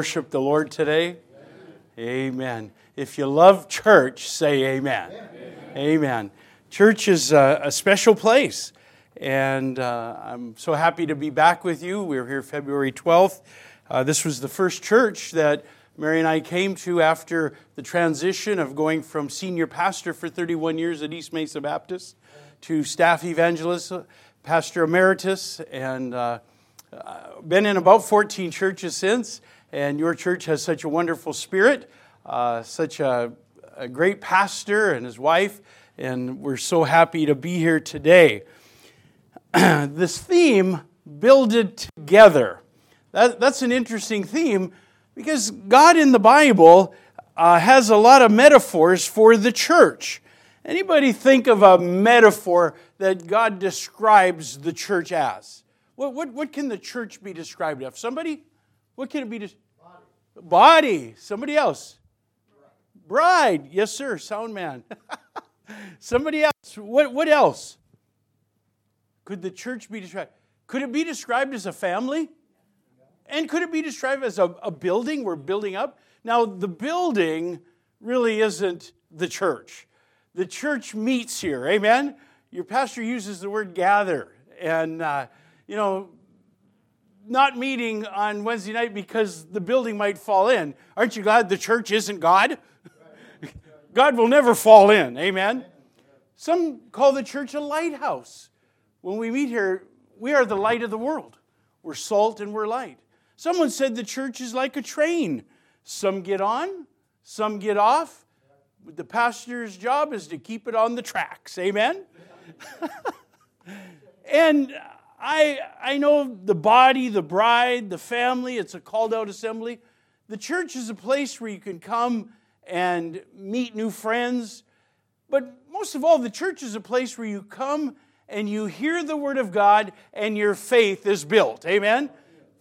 worship the Lord today? Amen. If you love church, say amen. Amen. amen. Church is a, a, special place, and uh, I'm so happy to be back with you. We were here February 12th. Uh, this was the first church that Mary and I came to after the transition of going from senior pastor for 31 years at East Mesa Baptist to staff evangelist, pastor emeritus, and uh, uh, been in about 14 churches since, and your church has such a wonderful spirit, uh, such a, a, great pastor and his wife, and we're so happy to be here today. this theme, Build It Together, that, that's an interesting theme because God in the Bible uh, has a lot of metaphors for the church. Anybody think of a metaphor that God describes the church as? What, what, what can the church be described as? Somebody? What can it be? Des- Body. Body. Somebody else? Bride. Bride. Yes, sir. Sound man. Somebody else. What, what else? Could the church be described? Could it be described as a family? And could it be described as a, a building we're building up? Now, the building really isn't the church. The church meets here. Amen? Your pastor uses the word gather. And uh, you know, not meeting on Wednesday night because the building might fall in. Aren't you glad the church isn't God? God will never fall in. Amen. Some call the church a lighthouse. When we meet here, we are the light of the world. We're salt and we're light. Someone said the church is like a train. Some get on, some get off. The pastor's job is to keep it on the tracks. Amen? and I, I know the body, the bride, the family, it's a called out assembly. The church is a place where you can come and meet new friends. But most of all, the church is a place where you come and you hear the word of God and your faith is built. Amen?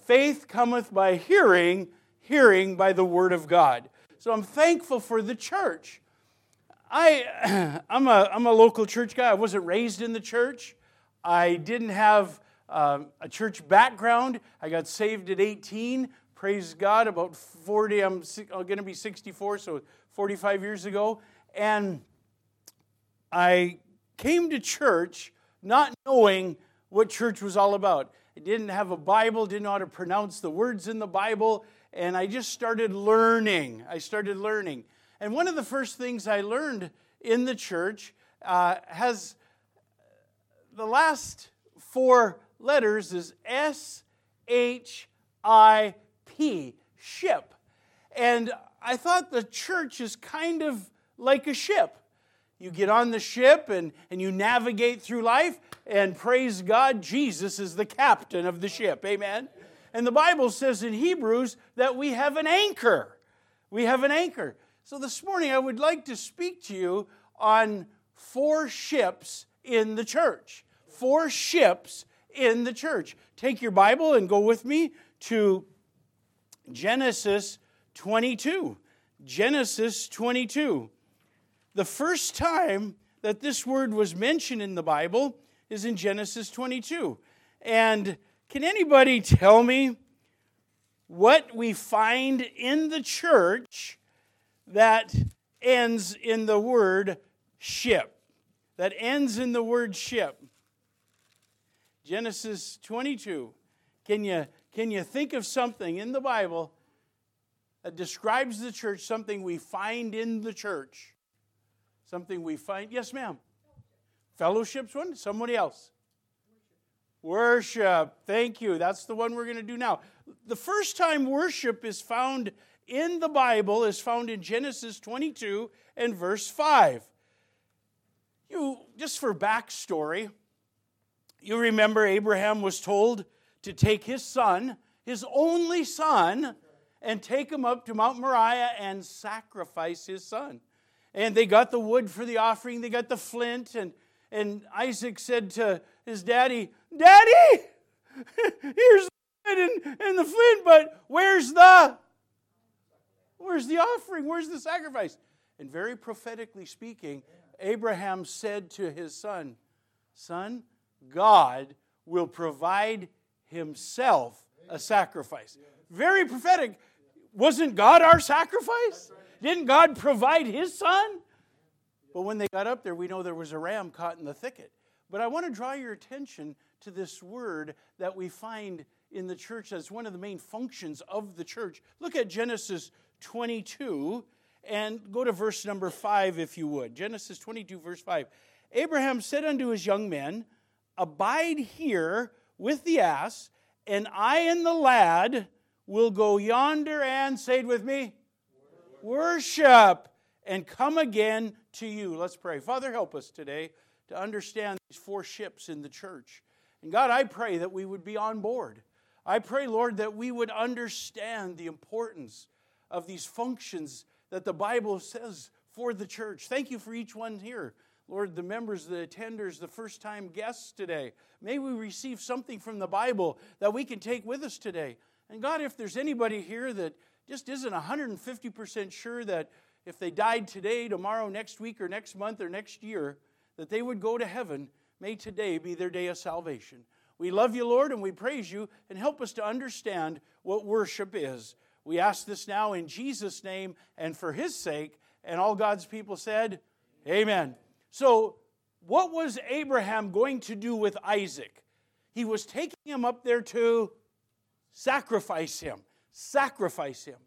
Faith cometh by hearing, hearing by the word of God. So I'm thankful for the church. I, I'm, a, I'm a local church guy. I wasn't raised in the church. I didn't have um, a church background. I got saved at 18. Praise God, about 40, I'm, I'm going to be 64, so 45 years ago. And I came to church not knowing what church was all about. I didn't have a Bible, didn't know how to pronounce the words in the Bible, and I just started learning. I started learning. And one of the first things I learned in the church uh, has the last four letters is S H I P, ship. And I thought the church is kind of like a ship. You get on the ship and, and you navigate through life, and praise God, Jesus is the captain of the ship. Amen. And the Bible says in Hebrews that we have an anchor. We have an anchor. So this morning I would like to speak to you on four ships in the church. Four ships in the church. Take your Bible and go with me to Genesis 22. Genesis 22. The first time that this word was mentioned in the Bible is in Genesis 22. And can anybody tell me what we find in the church that ends in the word ship? That ends in the word ship. Genesis 22. Can you, can you think of something in the Bible that describes the church, something we find in the church? Something we find. Yes, ma'am. Fellowship's one? Somebody else. Worship. worship. Thank you. That's the one we're going to do now. The first time worship is found in the Bible is found in Genesis 22 and verse 5. You, just for backstory, you remember Abraham was told to take his son, his only son, and take him up to Mount Moriah and sacrifice his son. And they got the wood for the offering, they got the flint, and, and Isaac said to his daddy, Daddy, here's the wood and, and the flint, but where's the where's the offering? Where's the sacrifice? And very prophetically speaking, Abraham said to his son, Son, God will provide himself a sacrifice. Very prophetic. wasn't God our sacrifice? Didn't God provide his son? But when they got up there, we know there was a ram caught in the thicket. But I want to draw your attention to this word that we find in the church as one of the main functions of the church. Look at Genesis 22 and go to verse number 5 if you would. Genesis 22, verse 5. Abraham said unto his young men, Abide here with the ass, and I and the lad will go yonder and, say it with me, worship, and come again to you. Let's pray. Father, help us today to understand these four ships in the church. And God, I pray that we would be on board. I pray, Lord, that we would understand the importance of these functions that the Bible says for the church. Thank you for each one here. Lord, the members, the attenders, the first time guests today. May we receive something from the Bible that we can take with us today. And God, if there's anybody here that just isn't 150% sure that if they died today, tomorrow, next week, or next month, or next year, that they would go to heaven, may today be their day of salvation. We love you, Lord, and we praise you, and help us to understand what worship is. We ask this now in Jesus' name and for his sake. And all God's people said, Amen. So, what was Abraham going to do with Isaac? He was taking him up there to sacrifice him. Sacrifice him.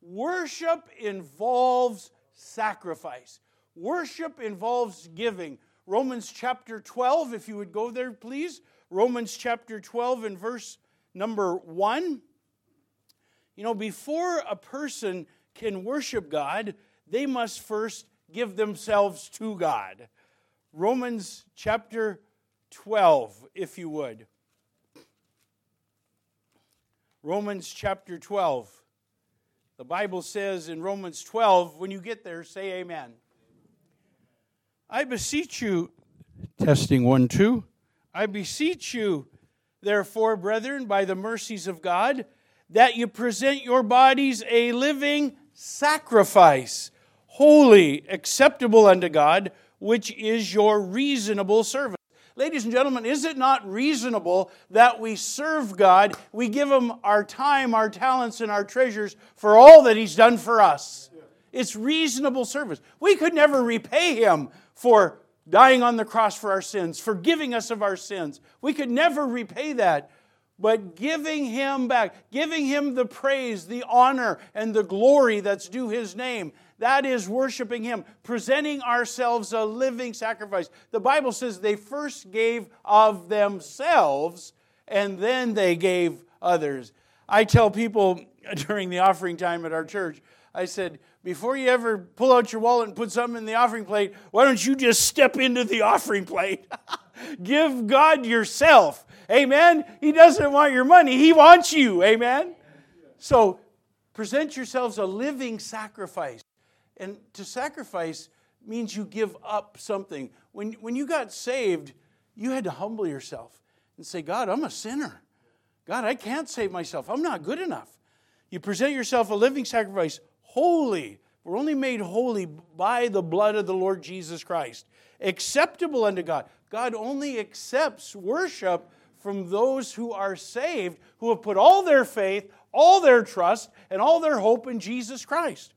Worship involves sacrifice, worship involves giving. Romans chapter 12, if you would go there, please. Romans chapter 12 and verse number 1. You know, before a person can worship God, they must first give themselves to God. Romans chapter 12, if you would. Romans chapter 12. The Bible says in Romans 12, when you get there, say amen. I beseech you, testing one, two. I beseech you, therefore, brethren, by the mercies of God, that you present your bodies a living sacrifice, holy, acceptable unto God, which is your reasonable service. Ladies and gentlemen, is it not reasonable that we serve God? We give Him our time, our talents, and our treasures for all that He's done for us. It's reasonable service. We could never repay Him for dying on the cross for our sins, forgiving us of our sins. We could never repay that but giving him back, giving him the praise, the honor, and the glory that's due his name. That is worshiping him, presenting ourselves a living sacrifice. The Bible says they first gave of themselves and then they gave others. I tell people during the offering time at our church, I said, before you ever pull out your wallet and put something in the offering plate, why don't you just step into the offering plate? Give God yourself. Amen. He doesn't want your money, He wants you. Amen. So present yourselves a living sacrifice. And to sacrifice means you give up something. When, when you got saved, you had to humble yourself and say, God, I'm a sinner. God, I can't save myself. I'm not good enough. You present yourself a living sacrifice, holy. We're only made holy by the blood of the Lord Jesus Christ, acceptable unto God. God only accepts worship from those who are saved, who have put all their faith, all their trust, and all their hope in Jesus Christ,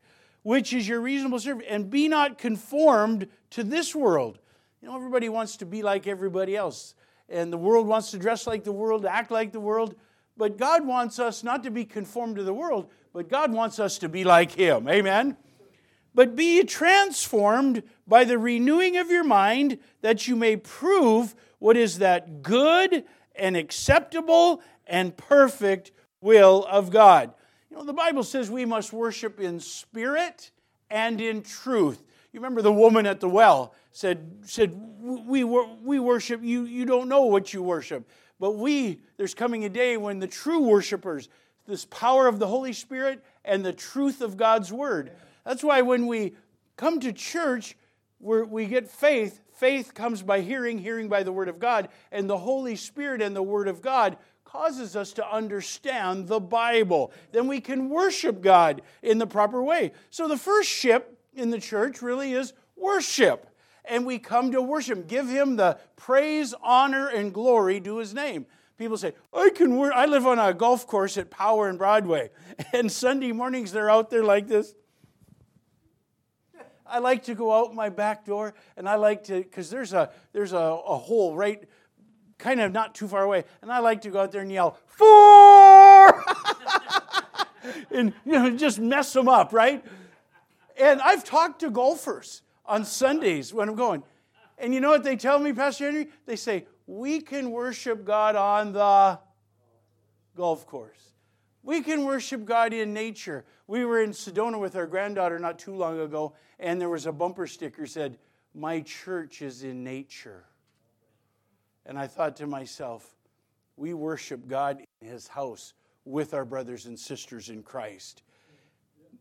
which is your reasonable service. And be not conformed to this world. You know, everybody wants to be like everybody else, and the world wants to dress like the world, act like the world. But God wants us not to be conformed to the world, but God wants us to be like Him. Amen? But be transformed by the renewing of your mind, that you may prove what is that good and acceptable and perfect will of God. Know, the Bible says we must worship in spirit and in truth. You remember the woman at the well said, said we, we worship, you, you don't know what you worship. But we, there's coming a day when the true worshipers, this power of the Holy Spirit and the truth of God's Word. That's why when we come to church, we get faith Faith comes by hearing, hearing by the Word of God, and the Holy Spirit and the Word of God causes us to understand the Bible. Then we can worship God in the proper way. So the first ship in the church really is worship. And we come to worship, give Him the praise, honor, and glory to His name. People say, I can. I live on a golf course at Power and Broadway. And Sunday mornings, they're out there like this. I like to go out my back door and I like to, because there's a, there's a, a hole right kind of not too far away. And I like to go out there and yell, four! and, you know, just mess them up, right? And I've talked to golfers on Sundays when I'm going. And you know what they tell me, Pastor Henry? They say, we can worship God on the golf course. We can worship God in nature. We were in Sedona with our granddaughter not too long ago, and there was a bumper sticker said, My church is in nature. And I thought to myself, we worship God in his house with our brothers and sisters in Christ.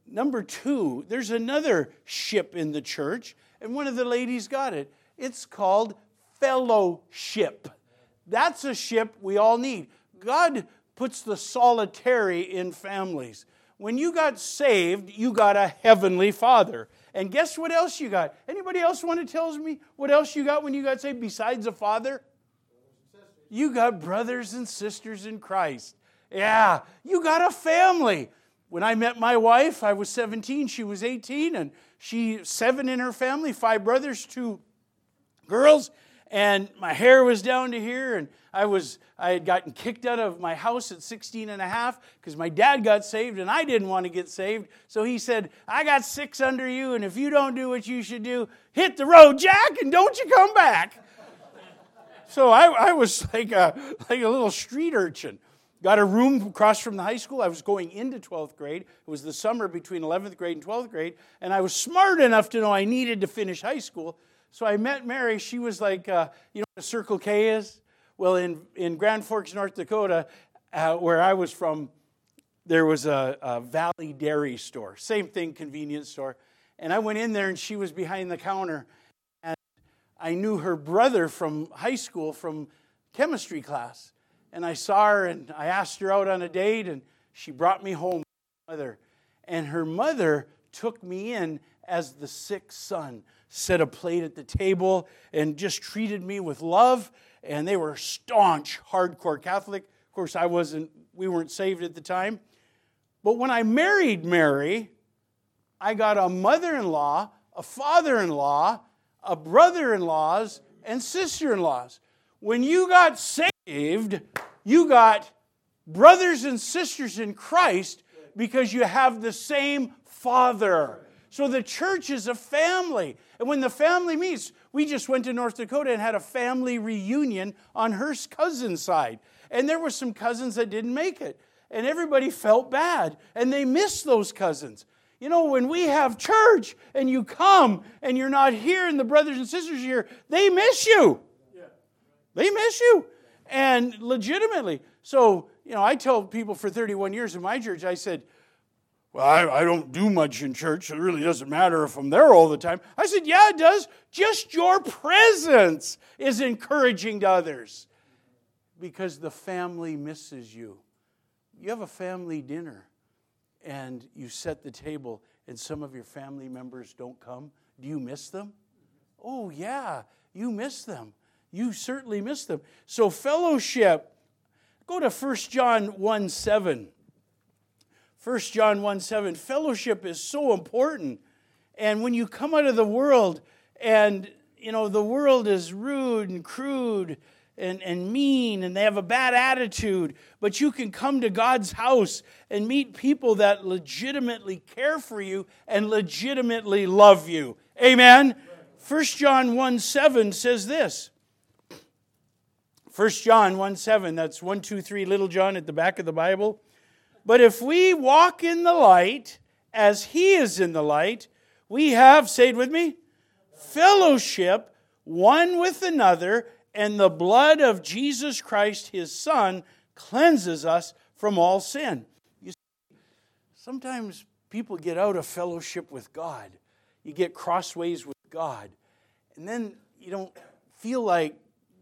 Number two, there's another ship in the church, and one of the ladies got it. It's called fellowship. That's a ship we all need. God puts the solitary in families. When you got saved, you got a heavenly father. And guess what else you got? Anybody else want to tell me what else you got when you got saved besides a father? You got brothers and sisters in Christ. Yeah, you got a family. When I met my wife, I was 17, she was 18, and she seven in her family, five brothers, two girls, and my hair was down to here, and I was I had gotten kicked out of my house at 16 and a half because my dad got saved and I didn't want to get saved. So he said, I got six under you, and if you don't do what you should do, hit the road, Jack, and don't you come back. So I, I was like a, like a little street urchin. Got a room across from the high school. I was going into 12th grade. It was the summer between 11th grade and 12th grade. And I was smart enough to know I needed to finish high school. So I met Mary. She was like, uh, you know what a Circle K is? Well, in, in Grand Forks, North Dakota, uh, where I was from, there was a, a Valley Dairy store. Same thing, convenience store. And I went in there and she was behind the counter. I knew her brother from high school from chemistry class. And I saw her and I asked her out on a date and she brought me home mother. And her mother took me in as the sick son, set a plate at the table and just treated me with love. And they were staunch, hardcore Catholic. Of course, I wasn't, we weren't saved at the time. But when I married Mary, I got a mother in law, a father in law, a brother in laws and sister in laws. When you got saved, you got brothers and sisters in Christ because you have the same Father. So the church is a family. And when the family meets, we just went to North Dakota and had a family reunion on her cousin's side. And there were some cousins that didn't make it. And everybody felt bad. And they missed those cousins. You know, when we have church and you come and you're not here and the brothers and sisters here, they miss you. They miss you. And legitimately. So, you know, I tell people for 31 years in my church, I said, well, I, I, don't do much in church. It really doesn't matter if I'm there all the time. I said, Yeah, it does. Just your presence is encouraging to others because the family misses you. You have a family dinner and you set the table and some of your family members don't come, do you miss them? Oh, yeah, you miss them. You certainly miss them. So, fellowship, go to 1 John 1 7. 1 John 1 7. Fellowship is so important. And when you come out of the world and, you know, the world is rude and crude and, and mean and they have a bad attitude, but you can come to God's house and meet people that legitimately care for you and legitimately love you. Amen? 1 John 1 7 says this. 1 John 1 7, that's 1, 2, 3, little John at the back of the Bible. But if we walk in the light as he is in the light, we have, say it with me, fellowship one with another, and the blood of Jesus Christ, his Son, cleanses us from all sin. You see, sometimes people get out of fellowship with God. You get crossways with God. And then you don't feel like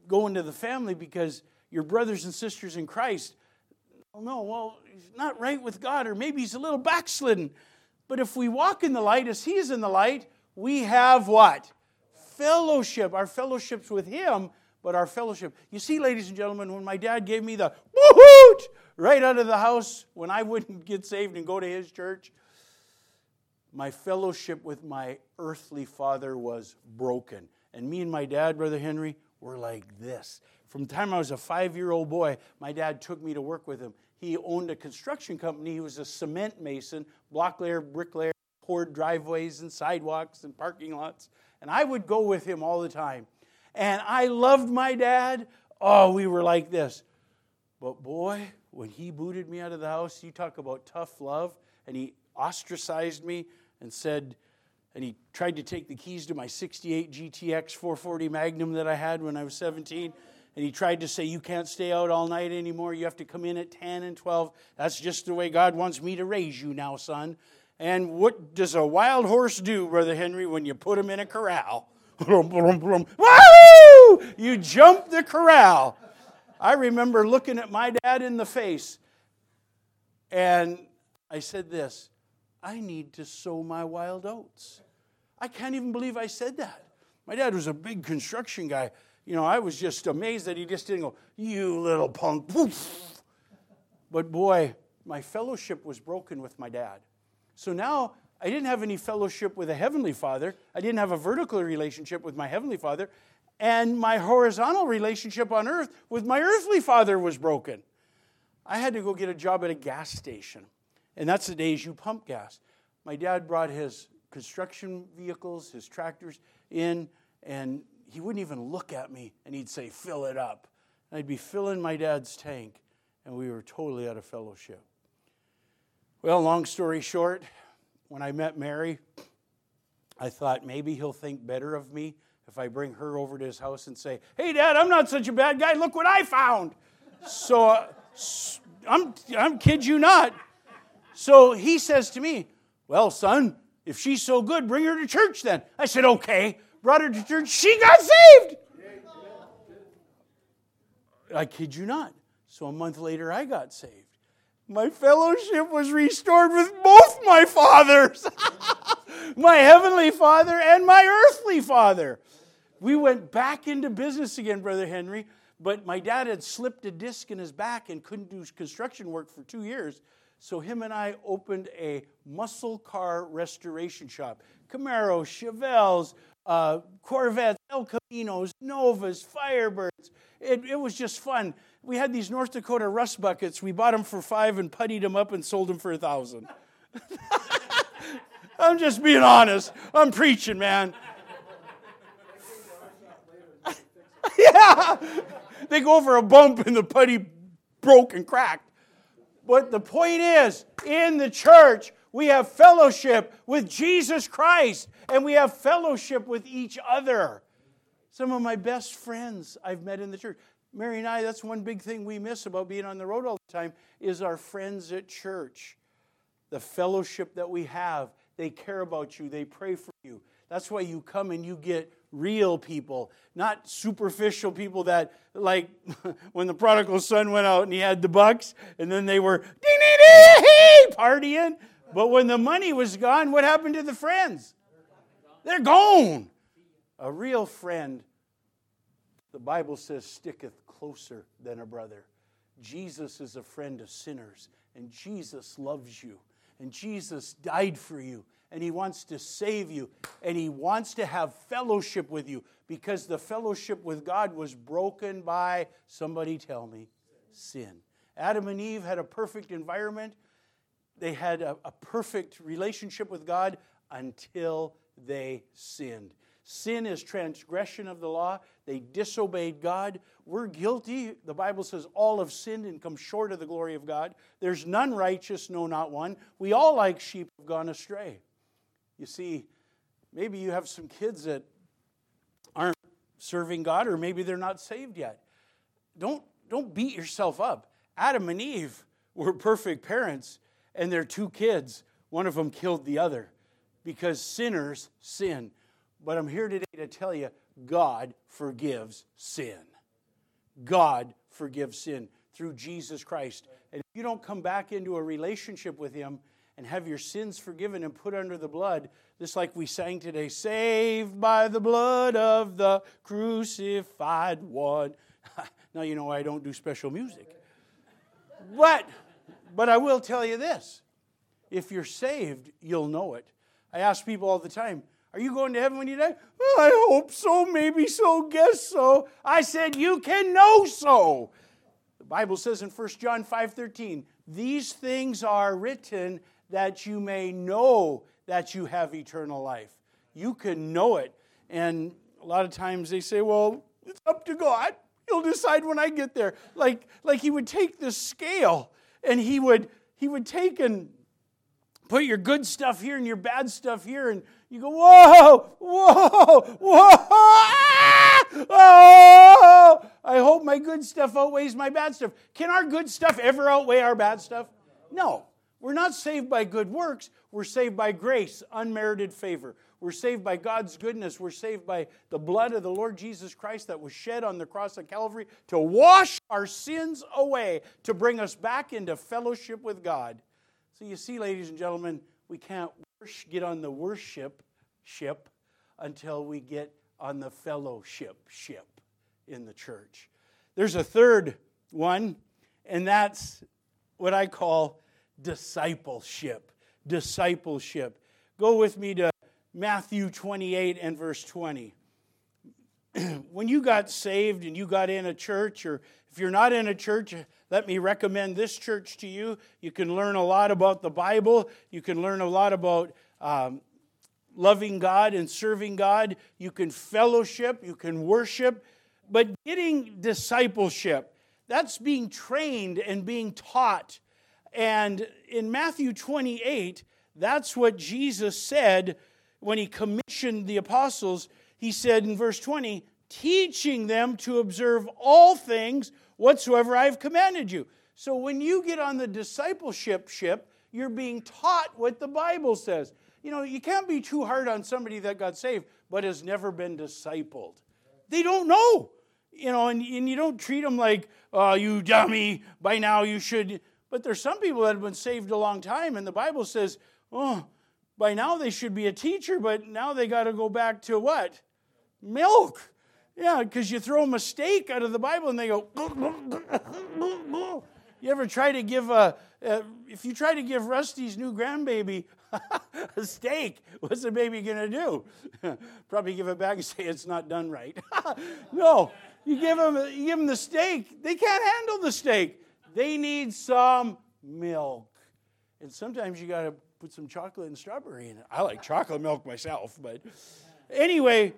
going to the family because your brothers and sisters in Christ, oh no, well, he's not right with God, or maybe he's a little backslidden. But if we walk in the light as he is in the light, we have what? Fellowship. Our fellowship's with him, but our fellowship. You see, ladies and gentlemen, when my dad gave me the woohoot right out of the house when I wouldn't get saved and go to his church, my fellowship with my earthly father was broken. And me and my dad, Brother Henry, were like this. From the time I was a five year old boy, my dad took me to work with him. He owned a construction company. He was a cement mason, block layer, bricklayer, poured driveways and sidewalks and parking lots. And I would go with him all the time. And I loved my dad. Oh, we were like this. But boy, when he booted me out of the house, you talk about tough love, and he ostracized me and said, and he tried to take the keys to my 68 GTX 440 Magnum that I had when I was 17. And he tried to say, You can't stay out all night anymore. You have to come in at 10 and 12. That's just the way God wants me to raise you now, son. And what does a wild horse do, Brother Henry, when you put him in a corral? Woo! You jump the corral. I remember looking at my dad in the face, and I said this I need to sow my wild oats. I can't even believe I said that. My dad was a big construction guy. You know, I was just amazed that he just didn't go, You little punk. But boy, my fellowship was broken with my dad. So now I didn't have any fellowship with a heavenly father. I didn't have a vertical relationship with my heavenly father. And my horizontal relationship on earth with my earthly father was broken. I had to go get a job at a gas station. And that's the days you pump gas. My dad brought his construction vehicles, his tractors in, and he wouldn't even look at me and he'd say, fill it up. And I'd be filling my dad's tank, and we were totally out of fellowship. Well, long story short, when I met Mary, I thought maybe he'll think better of me if I bring her over to his house and say, Hey, Dad, I'm not such a bad guy. Look what I found. So uh, I'm, I'm kid you not. So he says to me, Well, son, if she's so good, bring her to church then. I said, Okay. Brought her to church. She got saved. I kid you not. So a month later, I got saved. My fellowship was restored with both my fathers my heavenly father and my earthly father. We went back into business again, Brother Henry, but my dad had slipped a disc in his back and couldn't do construction work for two years. So him and I opened a muscle car restoration shop. Camaro, Chevelles, uh, Corvettes, El Caminos, Novas, Firebirds. It, it was just fun. We had these North Dakota rust buckets. We bought them for five and puttied them up and sold them for a thousand. I'm just being honest. I'm preaching, man. yeah. They go over a bump and the putty broke and cracked. But the point is, in the church, we have fellowship with Jesus Christ and we have fellowship with each other. Some of my best friends I've met in the church. Mary and I, that's one big thing we miss about being on the road all the time is our friends at church. The fellowship that we have. They care about you, they pray for you. That's why you come and you get real people, not superficial people that, like when the prodigal son went out and he had the bucks, and then they were ding, ding, ding, partying. But when the money was gone, what happened to the friends? They're gone. A real friend, the Bible says, sticketh closer than a brother. Jesus is a friend of sinners, and Jesus loves you, and Jesus died for you, and He wants to save you, and He wants to have fellowship with you because the fellowship with God was broken by, somebody tell me, sin. Adam and Eve had a perfect environment, they had a, a perfect relationship with God until they sinned. Sin is transgression of the law. They disobeyed God. We're guilty. The Bible says all have sinned and come short of the glory of God. There's none righteous, no, not one. We all, like sheep, have gone astray. You see, maybe you have some kids that aren't serving God, or maybe they're not saved yet. Don't, don't beat yourself up. Adam and Eve were perfect parents, and their two kids, one of them killed the other because sinners sin. But I'm here today to tell you God forgives sin. God forgives sin through Jesus Christ. And if you don't come back into a relationship with Him and have your sins forgiven and put under the blood, just like we sang today, saved by the blood of the crucified one. now you know I don't do special music. But, but I will tell you this if you're saved, you'll know it. I ask people all the time, Are you going to heaven when you die? Well, oh, I hope so, maybe so, guess so. I said, You can know so. The Bible says in 1 John 5 13, These things are written that you may know that you have eternal life. You can know it. And a lot of times they say, Well, it's up to God. He'll decide when I get there. Like, like he would take this scale and he would he would take and put your good stuff here and your bad stuff here, and you go, whoa, whoa, whoa, ah, oh, I hope my good stuff outweighs my bad stuff. Can our good stuff ever outweigh our bad stuff? No. We're not saved by good works. We're saved by grace, unmerited favor. We're saved by God's goodness. We're saved by the blood of the Lord Jesus Christ that was shed on the cross of Calvary to wash our sins away, to bring us back into fellowship with God. So you see, ladies and gentlemen, we can't get on the worship ship until we get on the fellowship ship in the church. There's a third one, and that's what I call discipleship. Discipleship. Go with me to Matthew 28 and verse 20. when you got saved and you got in a church, or if you're not in a church, let me recommend this church to you. You can learn a lot about the Bible, you can learn a lot about um, loving God and serving God, you can fellowship, you can worship, but getting discipleship, that's being trained and being taught. And in Matthew 28, that's what Jesus said when he commissioned the apostles. He said in verse 20, teaching them to observe all things whatsoever I have commanded you. So when you get on the discipleship ship, you're being taught what the Bible says. You know, you can't be too hard on somebody that got saved but has never been discipled. They don't know. You know, and, and you don't treat them like, oh, you dummy, by now you should. But there's some people that have been saved a long time, and the Bible says, oh, by now they should be a teacher, but now they got to go back to what? Milk. Yeah, because you throw a steak out of the Bible and they go. you ever try to give a, uh, if you try to give Rusty's new grandbaby a steak, what's the baby going to do? Probably give it back and say it's not done right. no, you give them you give them the steak. They can't handle the steak. They need some milk, and sometimes you got to put some chocolate and strawberry in it. I like chocolate milk myself, but anyway,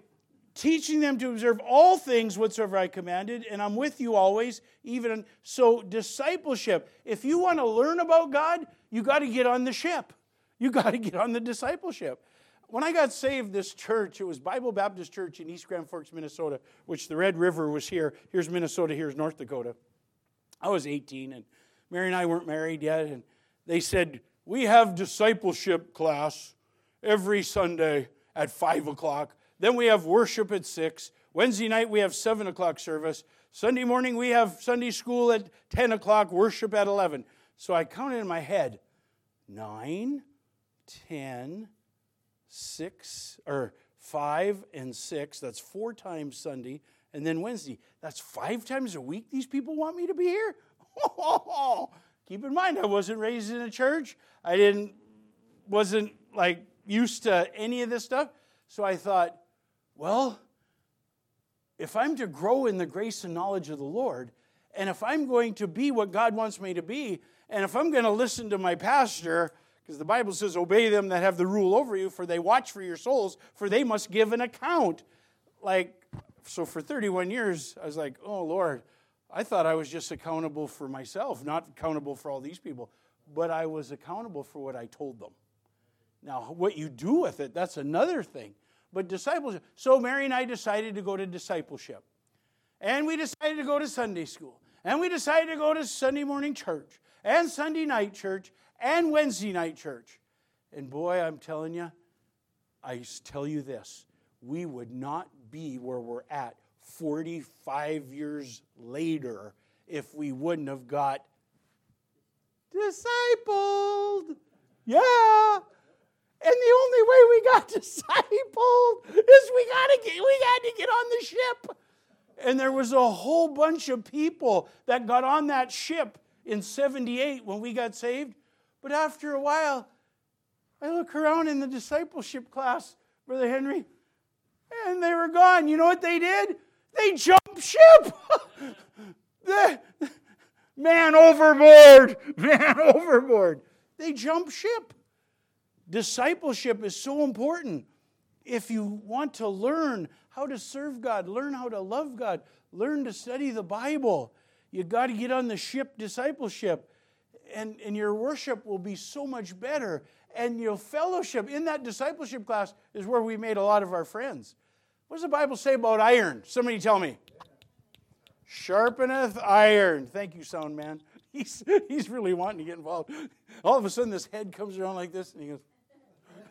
teaching them to observe all things whatsoever I commanded, and I'm with you always, even so discipleship. If you want to learn about God, you got to get on the ship. You got to get on the discipleship. When I got saved, this church, it was Bible Baptist Church in East Grand Forks, Minnesota, which the Red River was here. Here's Minnesota, here's North Dakota. I was 18, and Mary and I weren't married yet, and they said, We have discipleship class every Sunday at 5 o'clock. Then we have worship at 6. Wednesday night, we have 7 o'clock service. Sunday morning, we have Sunday school at 10 o'clock, worship at 11. So I counted in my head 9, 10, 6, or 5 and 6. That's four times Sunday. And then Wednesday. That's five times a week these people want me to be here? Keep in mind, I wasn't raised in a church. I didn't, wasn't like used to any of this stuff. So I thought, well, if I'm to grow in the grace and knowledge of the Lord, and if I'm going to be what God wants me to be, and if I'm going to listen to my pastor, because the Bible says, Obey them that have the rule over you, for they watch for your souls, for they must give an account. Like, so for 31 years, I was like, Oh Lord, I thought I was just accountable for myself, not accountable for all these people, but I was accountable for what I told them. Now, what you do with it, that's another thing. But discipleship. So Mary and I decided to go to discipleship. And we decided to go to Sunday school. And we decided to go to Sunday morning church and Sunday night church and Wednesday night church. And boy, I'm telling you, I tell you this we would not be where we're at 45 years later if we wouldn't have got discipled. Yeah. And the only way we got discipled is we gotta get we got to get on the ship. And there was a whole bunch of people that got on that ship in 78 when we got saved. But after a while, I look around in the discipleship class, Brother Henry, and they were gone. You know what they did? They jumped ship. the, man overboard, man overboard. They jumped ship. Discipleship is so important. If you want to learn how to serve God, learn how to love God, learn to study the Bible, you got to get on the ship discipleship. And, and your worship will be so much better. And your fellowship in that discipleship class is where we made a lot of our friends. What does the Bible say about iron? Somebody tell me. Sharpeneth iron. Thank you, sound man. He's, he's really wanting to get involved. All of a sudden, this head comes around like this, and he goes,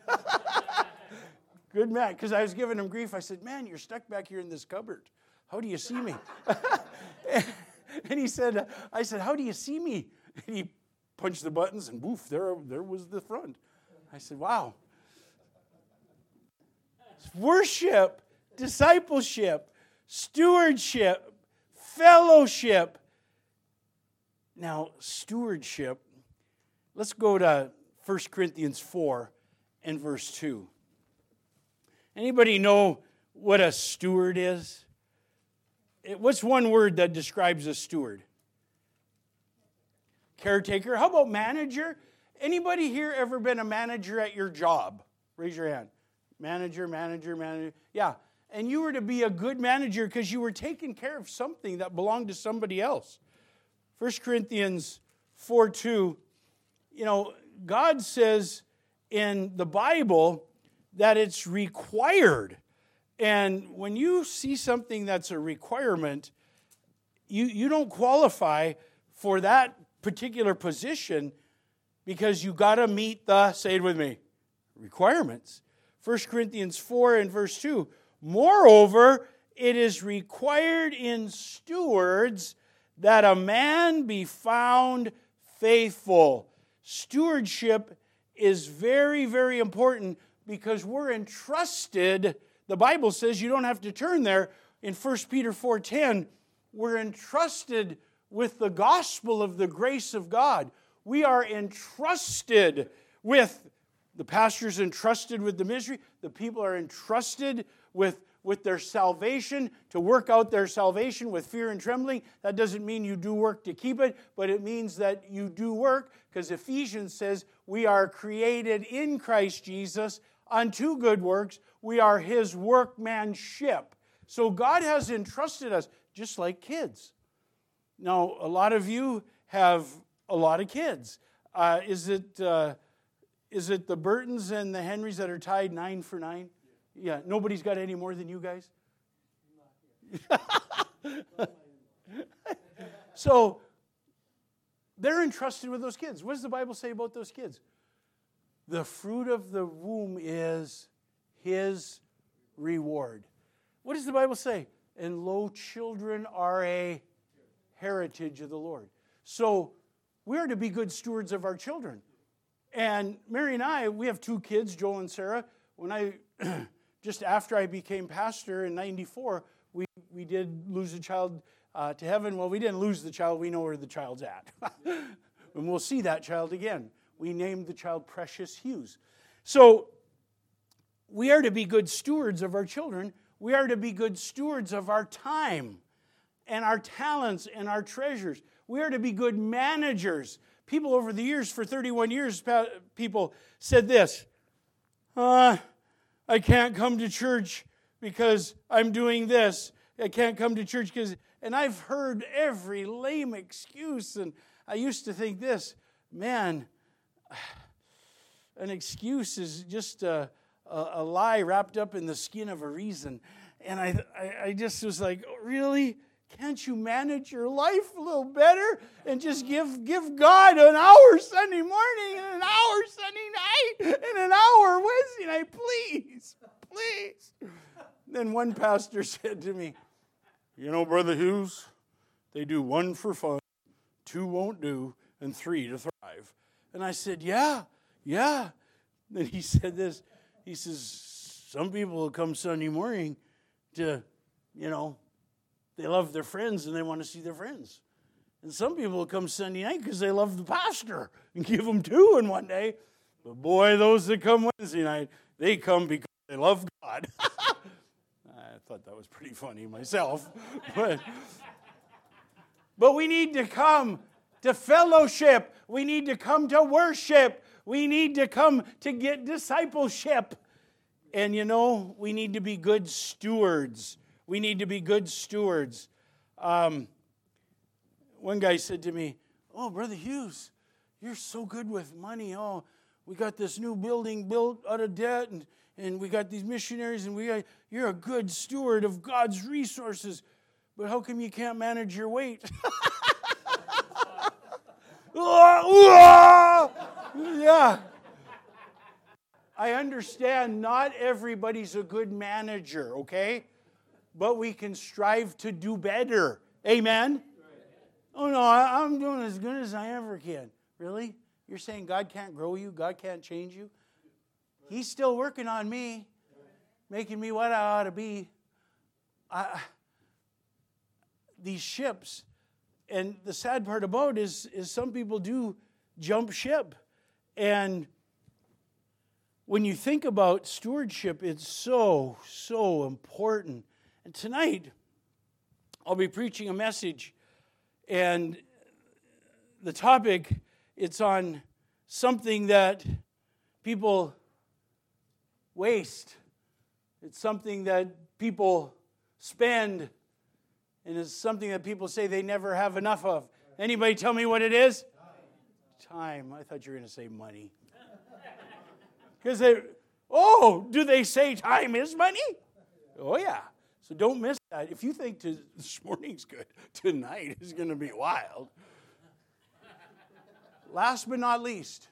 Good man. Because I was giving him grief. I said, Man, you're stuck back here in this cupboard. How do you see me? and he said, I said, How do you see me? And he punched the buttons, and woof, there, there was the front. I said, Wow. Worship, discipleship, stewardship, fellowship. Now, stewardship, let's go to 1 Corinthians 4 and verse 2. Anybody know what a steward is? What's one word that describes a steward? Caretaker. How about manager? Anybody here ever been a manager at your job? Raise your hand. Manager, manager, manager. Yeah. And you were to be a good manager because you were taking care of something that belonged to somebody else. 1 Corinthians 4 2, you know, God says in the Bible that it's required. And when you see something that's a requirement, you, you don't qualify for that particular position because you got to meet the, say it with me, requirements. 1 Corinthians 4 and verse 2. Moreover, it is required in stewards that a man be found faithful. Stewardship is very, very important because we're entrusted. The Bible says you don't have to turn there. In 1 Peter 4:10, we're entrusted with the gospel of the grace of God. We are entrusted with the pastors entrusted with the ministry, the people are entrusted with with their salvation, to work out their salvation with fear and trembling. That doesn't mean you do work to keep it, but it means that you do work because Ephesians says we are created in Christ Jesus unto good works. We are his workmanship. So God has entrusted us just like kids. Now, a lot of you have a lot of kids. Uh, is, it, uh, is it the Burtons and the Henrys that are tied nine for nine? Yeah, nobody's got any more than you guys? so they're entrusted with those kids. What does the Bible say about those kids? The fruit of the womb is his reward. What does the Bible say? And lo, children are a heritage of the Lord. So we are to be good stewards of our children. And Mary and I, we have two kids, Joel and Sarah. When I just after I became pastor in 94, we, we did lose a child uh, to heaven. Well, we didn't lose the child, we know where the child's at. and we'll see that child again. We named the child Precious Hughes. So we are to be good stewards of our children. We are to be good stewards of our time and our talents and our treasures. We are to be good managers. People over the years, for 31 years, people said this. Uh, I can't come to church because I'm doing this. I can't come to church because, and I've heard every lame excuse. And I used to think this, man, an excuse is just a, a, a lie wrapped up in the skin of a reason. And I, I, I just was like, oh, really? Can't you manage your life a little better and just give, give God an hour Sunday morning and an hour Sunday night and an hour Wednesday night, please, please? Then one pastor said to me, You know, Brother Hughes, they do one for fun, two won't do, and three to thrive. And I said, Yeah, Yeah. Then he said this. He says, Some people will come Sunday morning to, you know, they love their friends and they want to see their friends. And some people come Sunday night because they love the pastor and give them two in one day. But boy, those that come Wednesday night, they come because they love God. I thought that was pretty funny myself. but, but we need to come to fellowship. We need to come to worship. We need to come to get discipleship. And you know, we need to be good stewards. We need to be good stewards. Um, one guy said to me, Oh, Brother Hughes, you're so good with money. Oh, we got this new building built out of debt, and, and we got these missionaries, and we got, you're a good steward of God's resources. But how come you can't manage your weight? yeah. I understand not everybody's a good manager, okay? But we can strive to do better. Amen? Oh, no, I'm doing as good as I ever can. Really? You're saying God can't grow you? God can't change you? He's still working on me, making me what I ought to be. I, these ships, and the sad part about is, is some people do jump ship. And when you think about stewardship, it's so, so important. And tonight, I'll be preaching a message and the topic it's on something that people waste. It's something that people spend and it's something that people say they never have enough of. Anybody tell me what it is? Time. I thought you were going to say money. Because they, oh, do they say time is money? Oh, yeah. So don't miss that. If you think to, this morning's good, tonight is going to be wild. Last but not least,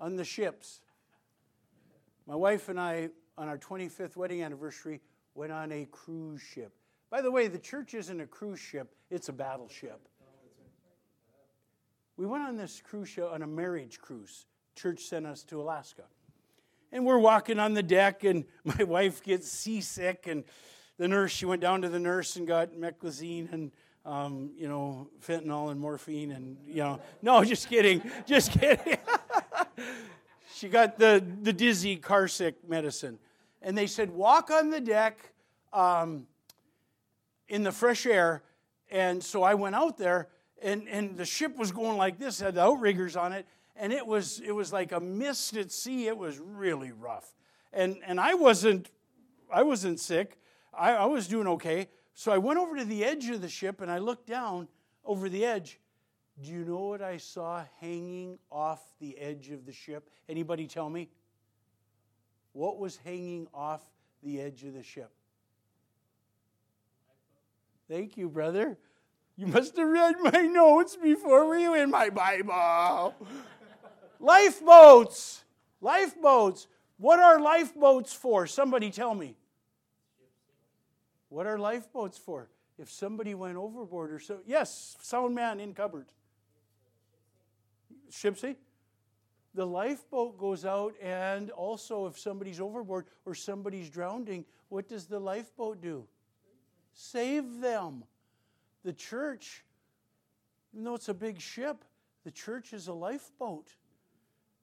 on the ships, my wife and I, on our 25th wedding anniversary, went on a cruise ship. By the way, the church isn't a cruise ship, it's a battleship. We went on this cruise ship on a marriage cruise. Church sent us to Alaska. And we're walking on the deck, and my wife gets seasick, and the nurse, she went down to the nurse and got meclizine and, um, you know, fentanyl and morphine and, you know, no, just kidding, just kidding. she got the, the dizzy car sick medicine. And they said, walk on the deck um, in the fresh air. And so I went out there, and, and the ship was going like this, had the outriggers on it, and it was, it was like a mist at sea. It was really rough. And, and I wasn't I wasn't sick. I, I was doing okay. So I went over to the edge of the ship and I looked down over the edge. Do you know what I saw hanging off the edge of the ship? Anybody tell me? What was hanging off the edge of the ship? Thank you, brother. You must have read my notes before we were in my Bible. lifeboats. Lifeboats. What are lifeboats for? Somebody tell me. What are lifeboats for? If somebody went overboard or so. Yes, sound man in cupboard. Shipsy? The lifeboat goes out, and also if somebody's overboard or somebody's drowning, what does the lifeboat do? Save them. The church, even though it's a big ship, the church is a lifeboat.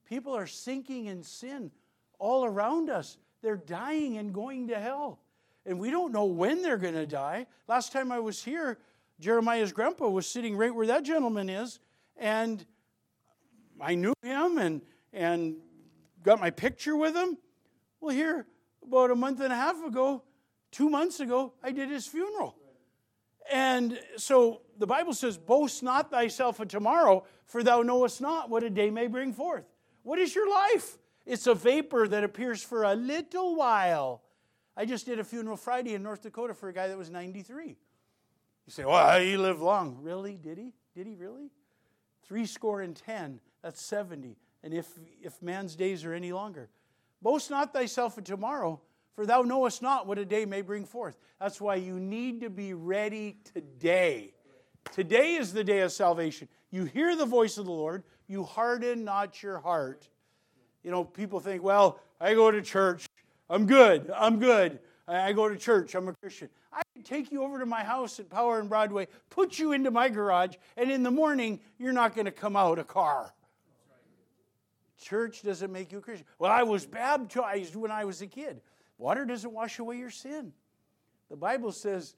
People are sinking in sin all around us. They're dying and going to hell and we don't know when they're going to die. Last time I was here, Jeremiah's grandpa was sitting right where that gentleman is, and I knew him and, and got my picture with him. Well, here, about a month and a half ago, two months ago, I did his funeral. And so the Bible says, Boast not thyself of tomorrow, for thou knowest not what a day may bring forth. What is your life? It's a vapor that appears for a little while I just did a funeral Friday in North Dakota for a guy that was 93. You say, well, he lived long. Really? Did he? Did he really? Three score and ten. That's 70. And if, if man's days are any longer. Boast not thyself of tomorrow, for thou knowest not what a day may bring forth. That's why you need to be ready today. Today is the day of salvation. You hear the voice of the Lord, you harden not your heart. You know, people think, well, I go to church. I'm good. I'm good. I go to church. I'm a Christian. I can take you over to my house at Power and Broadway, put you into my garage, and in the morning, you're not going to come out a car. Church doesn't make you a Christian. Well, I was baptized when I was a kid. Water doesn't wash away your sin. The Bible says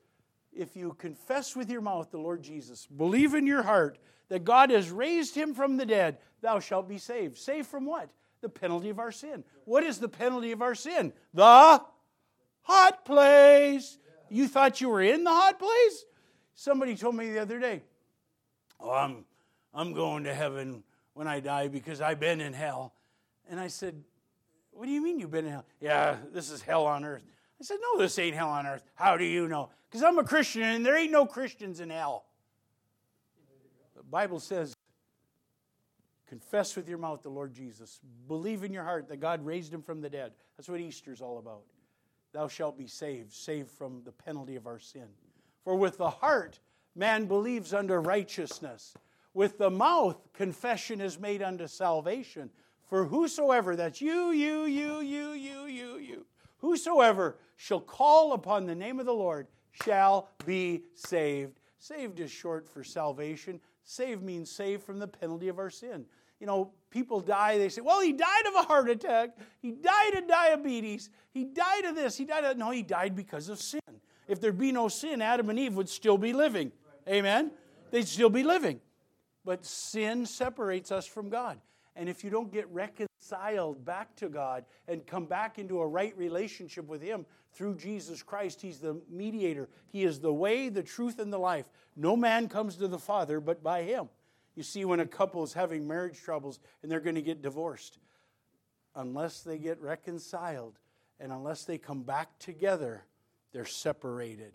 if you confess with your mouth the Lord Jesus, believe in your heart that God has raised him from the dead, thou shalt be saved. Saved from what? The penalty of our sin. What is the penalty of our sin? The hot place. You thought you were in the hot place? Somebody told me the other day, Oh, I'm, I'm going to heaven when I die because I've been in hell. And I said, What do you mean you've been in hell? Yeah, this is hell on earth. I said, No, this ain't hell on earth. How do you know? Because I'm a Christian and there ain't no Christians in hell. The Bible says, Confess with your mouth the Lord Jesus. Believe in your heart that God raised him from the dead. That's what Easter's all about. Thou shalt be saved, saved from the penalty of our sin. For with the heart man believes unto righteousness. With the mouth confession is made unto salvation. For whosoever, that's you, you, you, you, you, you, you, whosoever shall call upon the name of the Lord shall be saved. Saved is short for salvation. Saved means saved from the penalty of our sin. You know, people die, they say, well, he died of a heart attack. He died of diabetes. He died of this. He died of. No, he died because of sin. If there'd be no sin, Adam and Eve would still be living. Amen? They'd still be living. But sin separates us from God. And if you don't get reconciled back to God and come back into a right relationship with Him through Jesus Christ, He's the mediator. He is the way, the truth, and the life. No man comes to the Father but by Him. You see, when a couple is having marriage troubles and they're going to get divorced, unless they get reconciled and unless they come back together, they're separated.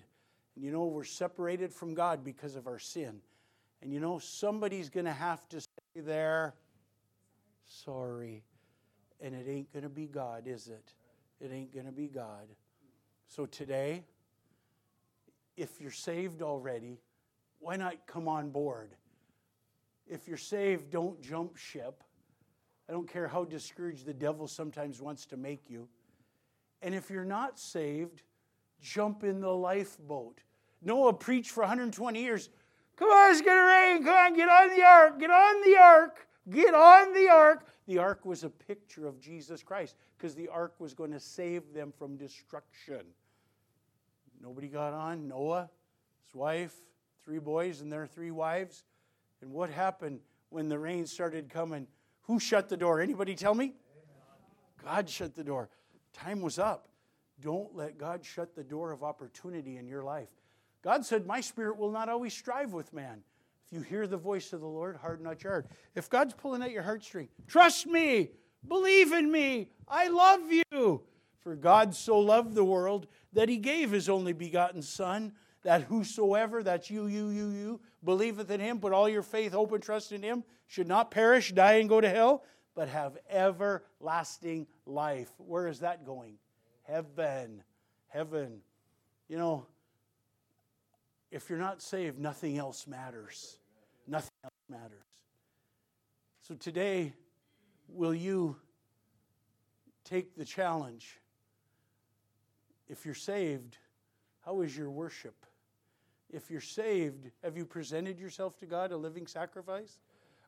And you know, we're separated from God because of our sin. And you know, somebody's going to have to say there, sorry. And it ain't going to be God, is it? It ain't going to be God. So today, if you're saved already, why not come on board? If you're saved, don't jump ship. I don't care how discouraged the devil sometimes wants to make you. And if you're not saved, jump in the lifeboat. Noah preached for 120 years. Come on, it's going to rain. Come on, get on the ark. Get on the ark. Get on the ark. The ark was a picture of Jesus Christ because the ark was going to save them from destruction. Nobody got on. Noah, his wife, three boys, and their three wives. And what happened when the rain started coming? Who shut the door? Anybody tell me? God shut the door. Time was up. Don't let God shut the door of opportunity in your life. God said, My spirit will not always strive with man. If you hear the voice of the Lord, harden not your heart. If God's pulling at your heartstring, trust me, believe in me, I love you. For God so loved the world that he gave his only begotten Son, that whosoever, that's you, you, you, you, believeth in him, put all your faith, hope, and trust in him, should not perish, die, and go to hell, but have everlasting life. Where is that going? Heaven. Heaven. You know, if you're not saved, nothing else matters. Nothing else matters. So today, will you take the challenge? If you're saved, how is your worship? If you're saved, have you presented yourself to God a living sacrifice?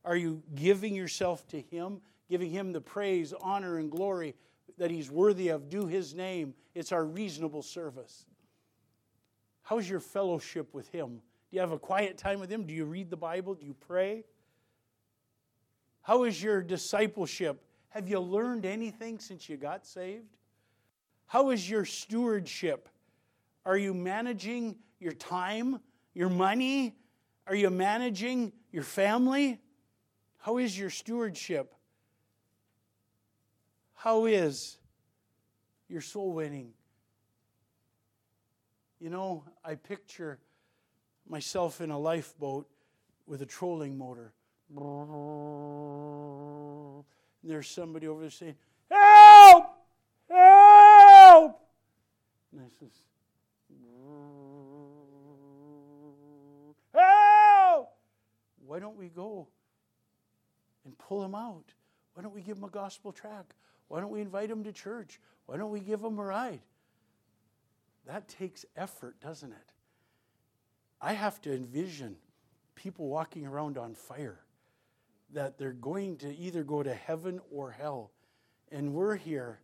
Are you giving yourself to Him, giving Him the praise, honor, and glory that He's worthy of? Do His name. It's our reasonable service. How's your fellowship with Him? Do you have a quiet time with Him? Do you read the Bible? Do you pray? How is your discipleship? Have you learned anything since you got saved? How is your stewardship? Are you managing your time, your money? Are you managing your family? How is your stewardship? How is your soul winning? You know, I picture myself in a lifeboat with a trolling motor. And there's somebody over there saying, Help! Help! And I says, Help! Why don't we go and pull him out? Why don't we give them a gospel track? Why don't we invite them to church? Why don't we give them a ride? That takes effort, doesn't it? I have to envision people walking around on fire, that they're going to either go to heaven or hell. And we're here.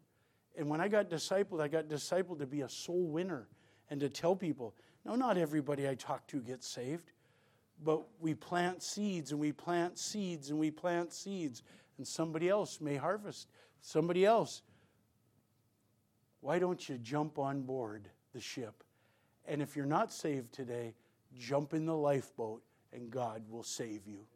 And when I got discipled, I got discipled to be a soul winner and to tell people no, not everybody I talk to gets saved, but we plant seeds and we plant seeds and we plant seeds, and somebody else may harvest. Somebody else. Why don't you jump on board the ship? And if you're not saved today, jump in the lifeboat and God will save you.